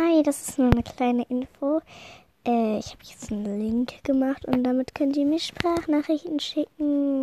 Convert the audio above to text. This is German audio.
Hi, das ist nur eine kleine Info. Äh, ich habe jetzt einen Link gemacht und damit könnt ihr mir Sprachnachrichten schicken.